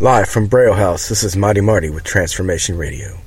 Live from Braille House, this is Mighty Marty with Transformation Radio.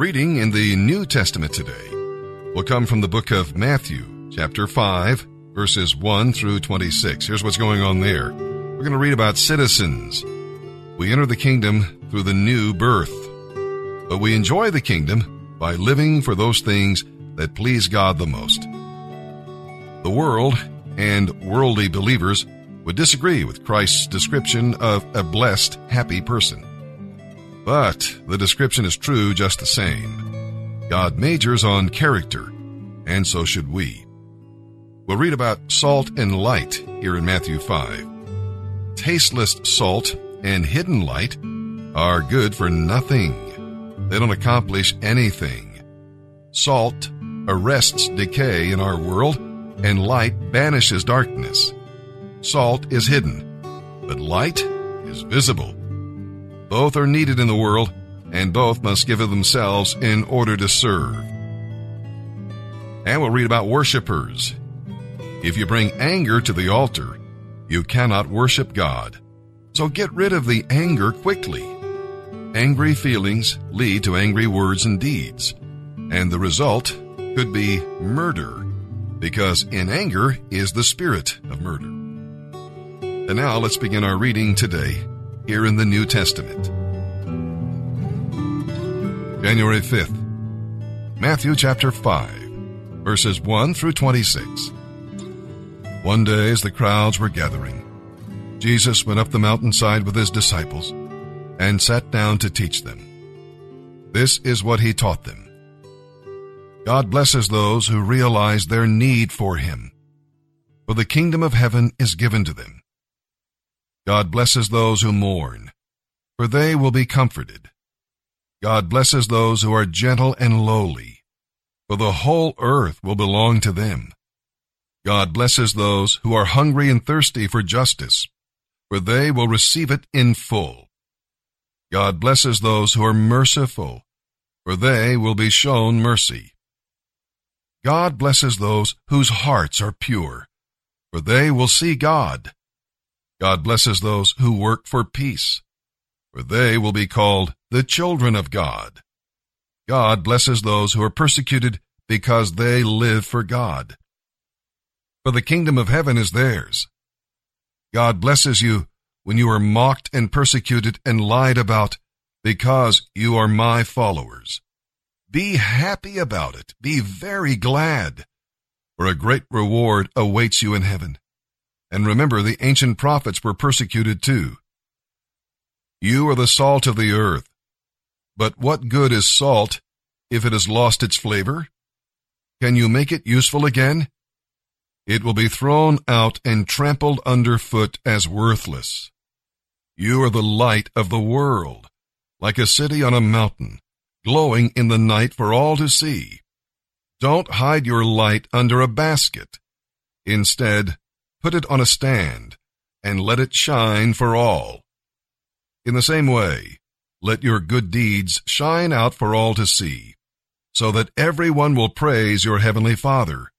Reading in the New Testament today will come from the book of Matthew, chapter 5, verses 1 through 26. Here's what's going on there. We're going to read about citizens. We enter the kingdom through the new birth, but we enjoy the kingdom by living for those things that please God the most. The world and worldly believers would disagree with Christ's description of a blessed, happy person. But the description is true just the same. God majors on character, and so should we. We'll read about salt and light here in Matthew 5. Tasteless salt and hidden light are good for nothing. They don't accomplish anything. Salt arrests decay in our world, and light banishes darkness. Salt is hidden, but light is visible. Both are needed in the world, and both must give of themselves in order to serve. And we'll read about worshipers. If you bring anger to the altar, you cannot worship God. So get rid of the anger quickly. Angry feelings lead to angry words and deeds, and the result could be murder, because in anger is the spirit of murder. And now let's begin our reading today here in the New Testament. January 5th. Matthew chapter 5, verses 1 through 26. One day, as the crowds were gathering, Jesus went up the mountainside with his disciples and sat down to teach them. This is what he taught them. God blesses those who realize their need for him, for the kingdom of heaven is given to them. God blesses those who mourn, for they will be comforted. God blesses those who are gentle and lowly, for the whole earth will belong to them. God blesses those who are hungry and thirsty for justice, for they will receive it in full. God blesses those who are merciful, for they will be shown mercy. God blesses those whose hearts are pure, for they will see God. God blesses those who work for peace, for they will be called the children of God. God blesses those who are persecuted because they live for God. For the kingdom of heaven is theirs. God blesses you when you are mocked and persecuted and lied about because you are my followers. Be happy about it. Be very glad, for a great reward awaits you in heaven. And remember, the ancient prophets were persecuted too. You are the salt of the earth. But what good is salt if it has lost its flavor? Can you make it useful again? It will be thrown out and trampled underfoot as worthless. You are the light of the world, like a city on a mountain, glowing in the night for all to see. Don't hide your light under a basket. Instead, put it on a stand and let it shine for all. In the same way, let your good deeds shine out for all to see, so that everyone will praise your heavenly Father.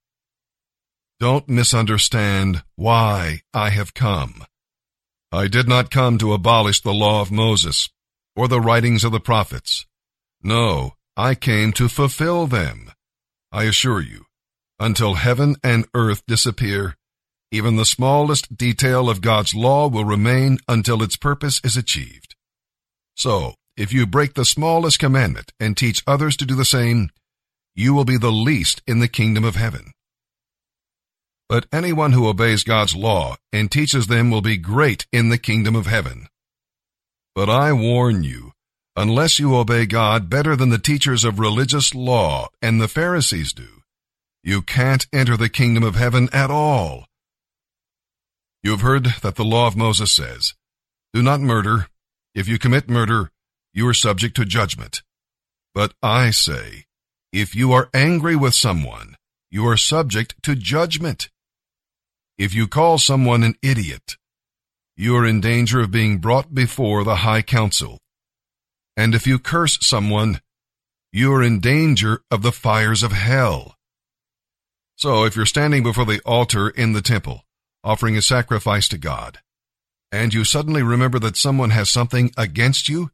Don't misunderstand why I have come. I did not come to abolish the law of Moses or the writings of the prophets. No, I came to fulfill them. I assure you, until heaven and earth disappear, even the smallest detail of God's law will remain until its purpose is achieved. So, if you break the smallest commandment and teach others to do the same, you will be the least in the kingdom of heaven. But anyone who obeys God's law and teaches them will be great in the kingdom of heaven. But I warn you, unless you obey God better than the teachers of religious law and the Pharisees do, you can't enter the kingdom of heaven at all. You have heard that the law of Moses says, Do not murder. If you commit murder, you are subject to judgment. But I say, if you are angry with someone, you are subject to judgment. If you call someone an idiot, you are in danger of being brought before the high council. And if you curse someone, you are in danger of the fires of hell. So if you're standing before the altar in the temple, offering a sacrifice to God, and you suddenly remember that someone has something against you,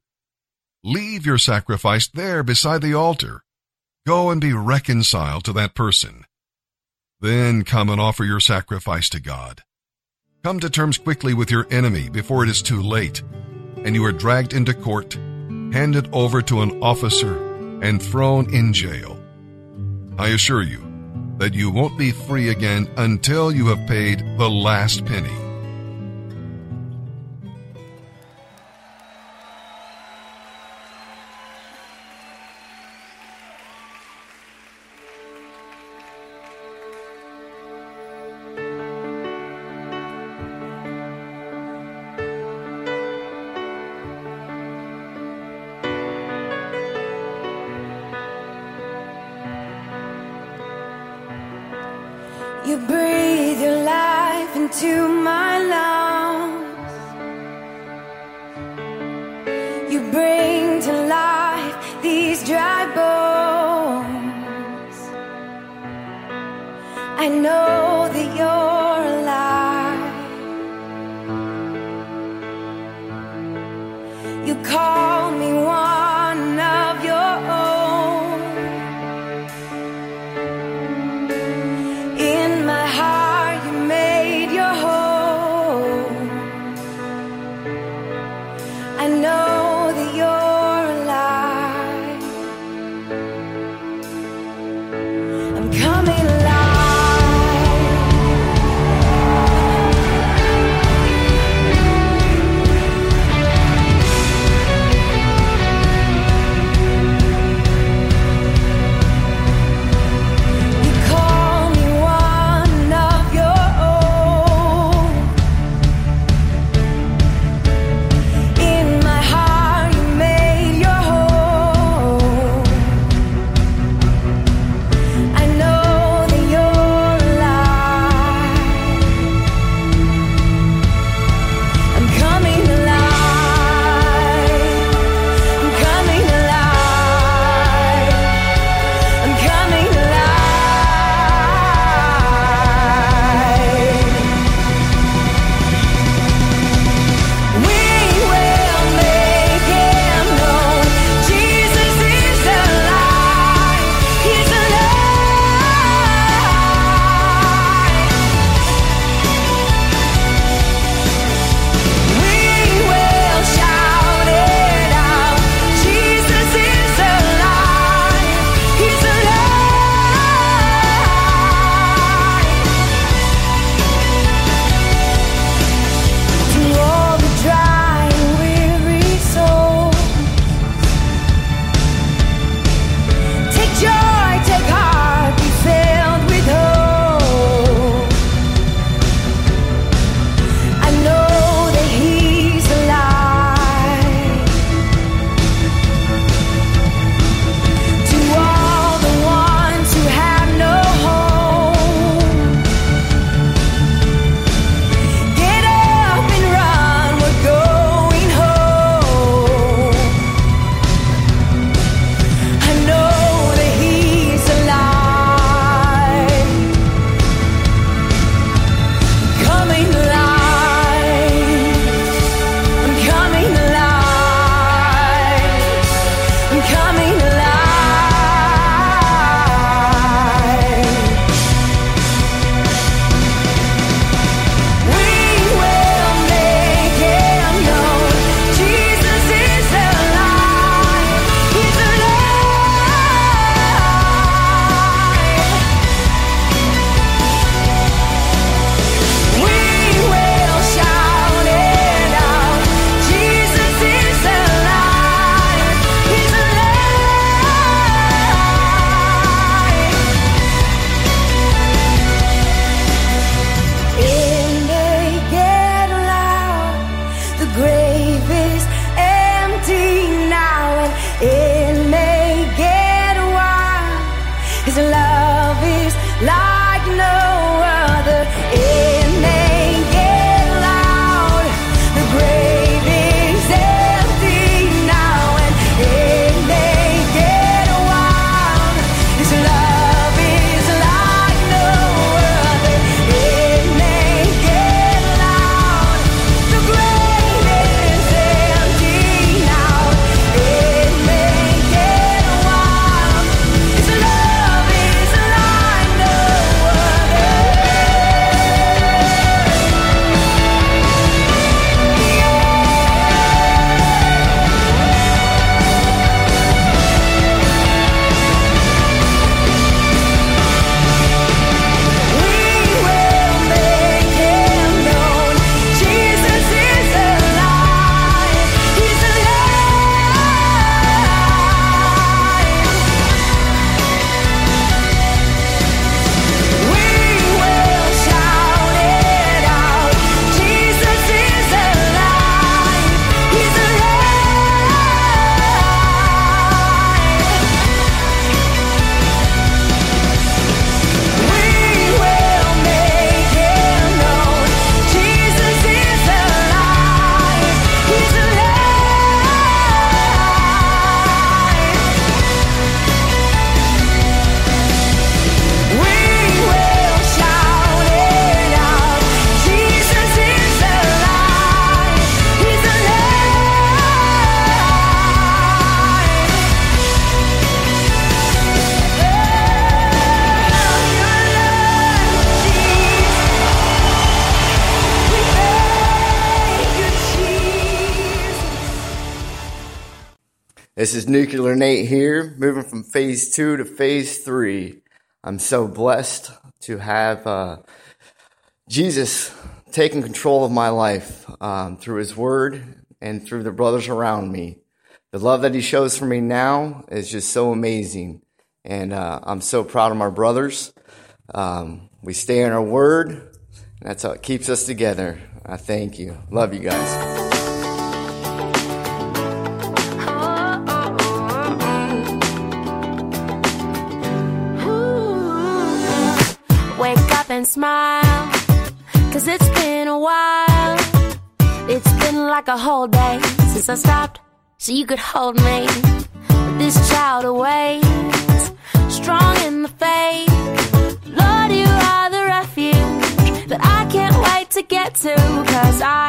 leave your sacrifice there beside the altar. Go and be reconciled to that person. Then come and offer your sacrifice to God. Come to terms quickly with your enemy before it is too late, and you are dragged into court, handed over to an officer, and thrown in jail. I assure you that you won't be free again until you have paid the last penny. I know that you're This is Nuclear Nate here, moving from phase two to phase three. I'm so blessed to have uh, Jesus taking control of my life um, through His Word and through the brothers around me. The love that He shows for me now is just so amazing, and uh, I'm so proud of my brothers. Um, we stay in our Word, that's how it keeps us together. I thank you. Love you guys. Smile, cause it's been a while. It's been like a whole day since I stopped so you could hold me. But this child awaits, strong in the faith. Lord, you are the refuge that I can't wait to get to, cause I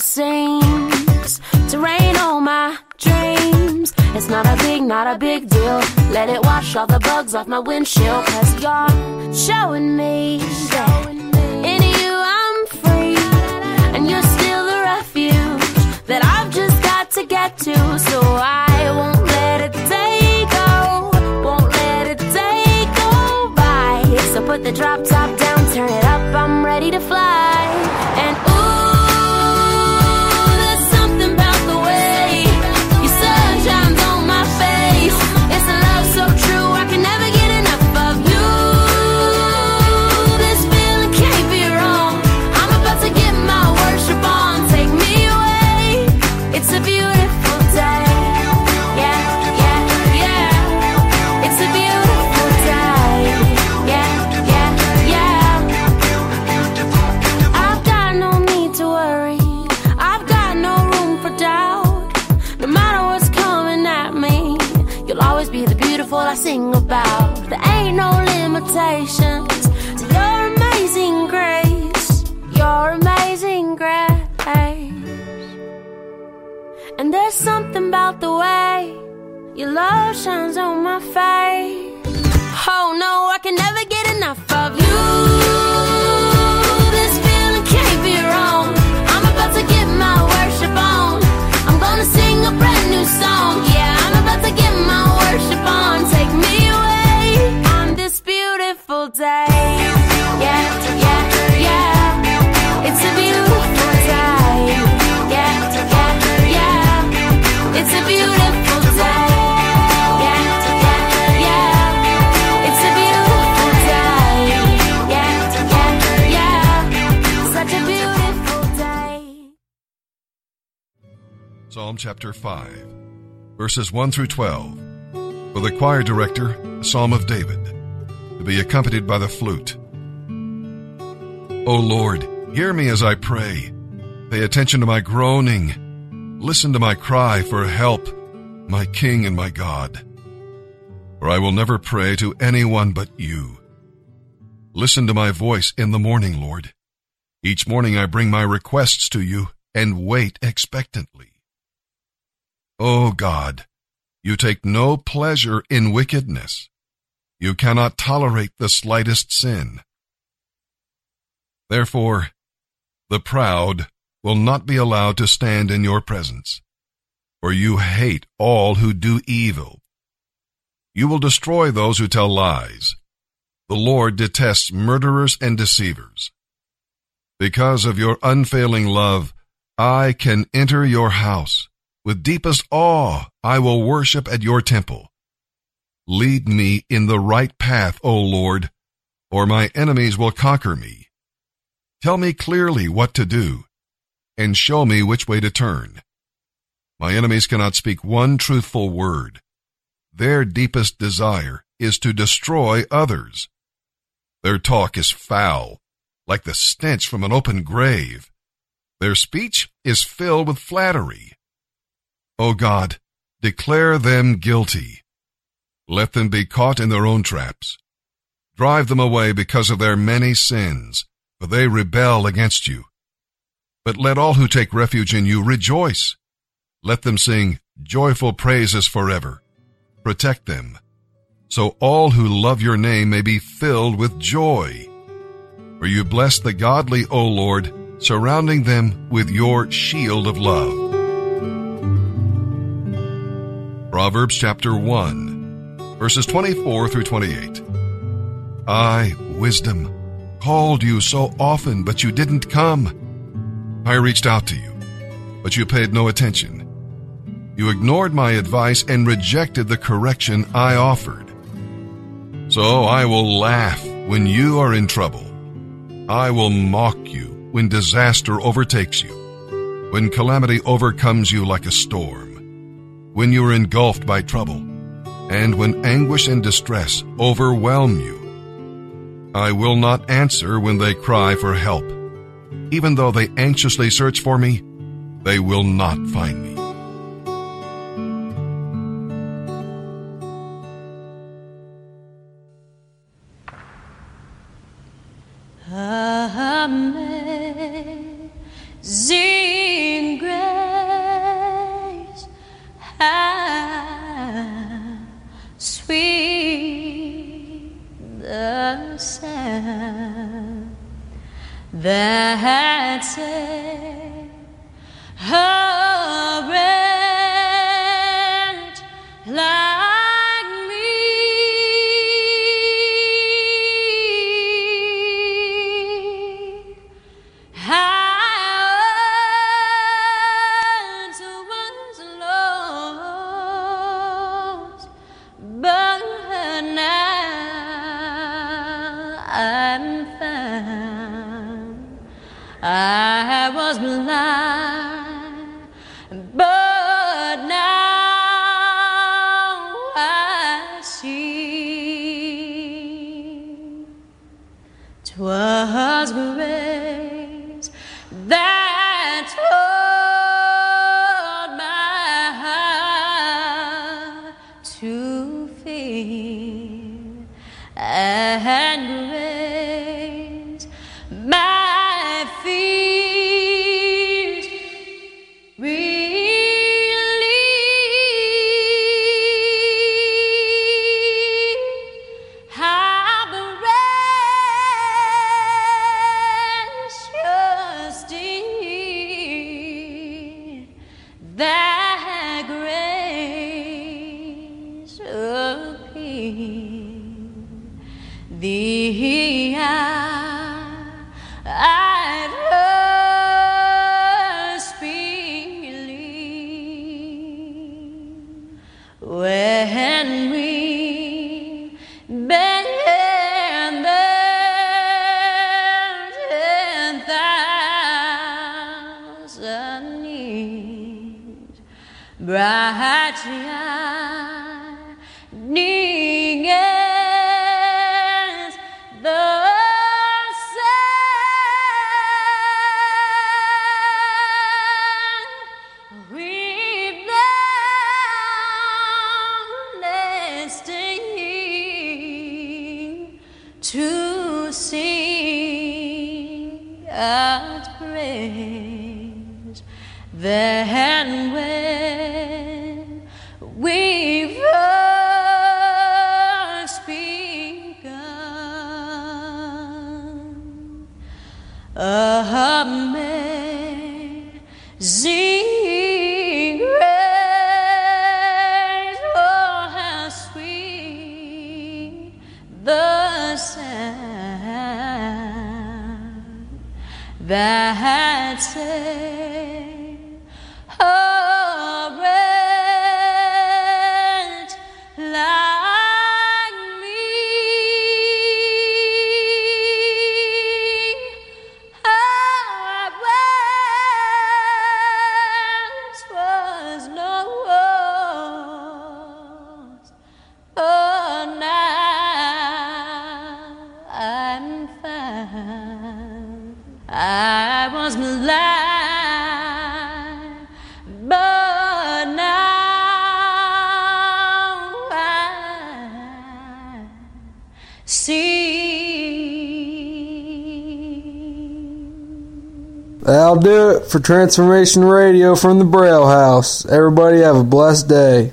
seems to rain on my dreams, it's not a big, not a big deal. Let it wash all the bugs off my windshield, cause you're showing me that in you I'm free, and you're still the refuge that I've just got to get to. So I won't let a day go, won't let a day go by. So put the drop top down, limitations to your amazing grace. Your amazing grace. And there's something about the way your love shines on my face. Oh no, I can never chapter 5, verses 1 through 12. For the choir director, a psalm of David, to be accompanied by the flute. O Lord, hear me as I pray. Pay attention to my groaning. Listen to my cry for help, my King and my God. For I will never pray to anyone but you. Listen to my voice in the morning, Lord. Each morning I bring my requests to you and wait expectantly. O God, you take no pleasure in wickedness. You cannot tolerate the slightest sin. Therefore, the proud will not be allowed to stand in your presence, for you hate all who do evil. You will destroy those who tell lies. The Lord detests murderers and deceivers. Because of your unfailing love, I can enter your house. With deepest awe, I will worship at your temple. Lead me in the right path, O Lord, or my enemies will conquer me. Tell me clearly what to do, and show me which way to turn. My enemies cannot speak one truthful word. Their deepest desire is to destroy others. Their talk is foul, like the stench from an open grave. Their speech is filled with flattery. O God, declare them guilty. Let them be caught in their own traps. Drive them away because of their many sins, for they rebel against you. But let all who take refuge in you rejoice. Let them sing joyful praises forever. Protect them, so all who love your name may be filled with joy. For you bless the godly, O Lord, surrounding them with your shield of love. Proverbs chapter 1, verses 24 through 28. I, wisdom, called you so often, but you didn't come. I reached out to you, but you paid no attention. You ignored my advice and rejected the correction I offered. So I will laugh when you are in trouble. I will mock you when disaster overtakes you, when calamity overcomes you like a storm, when you are engulfed by trouble, and when anguish and distress overwhelm you. I will not answer when they cry for help. Even though they anxiously search for me, they will not find me. Amazing I'm found. I was blind, do it for Transformation Radio from the Braille House. Everybody have a blessed day.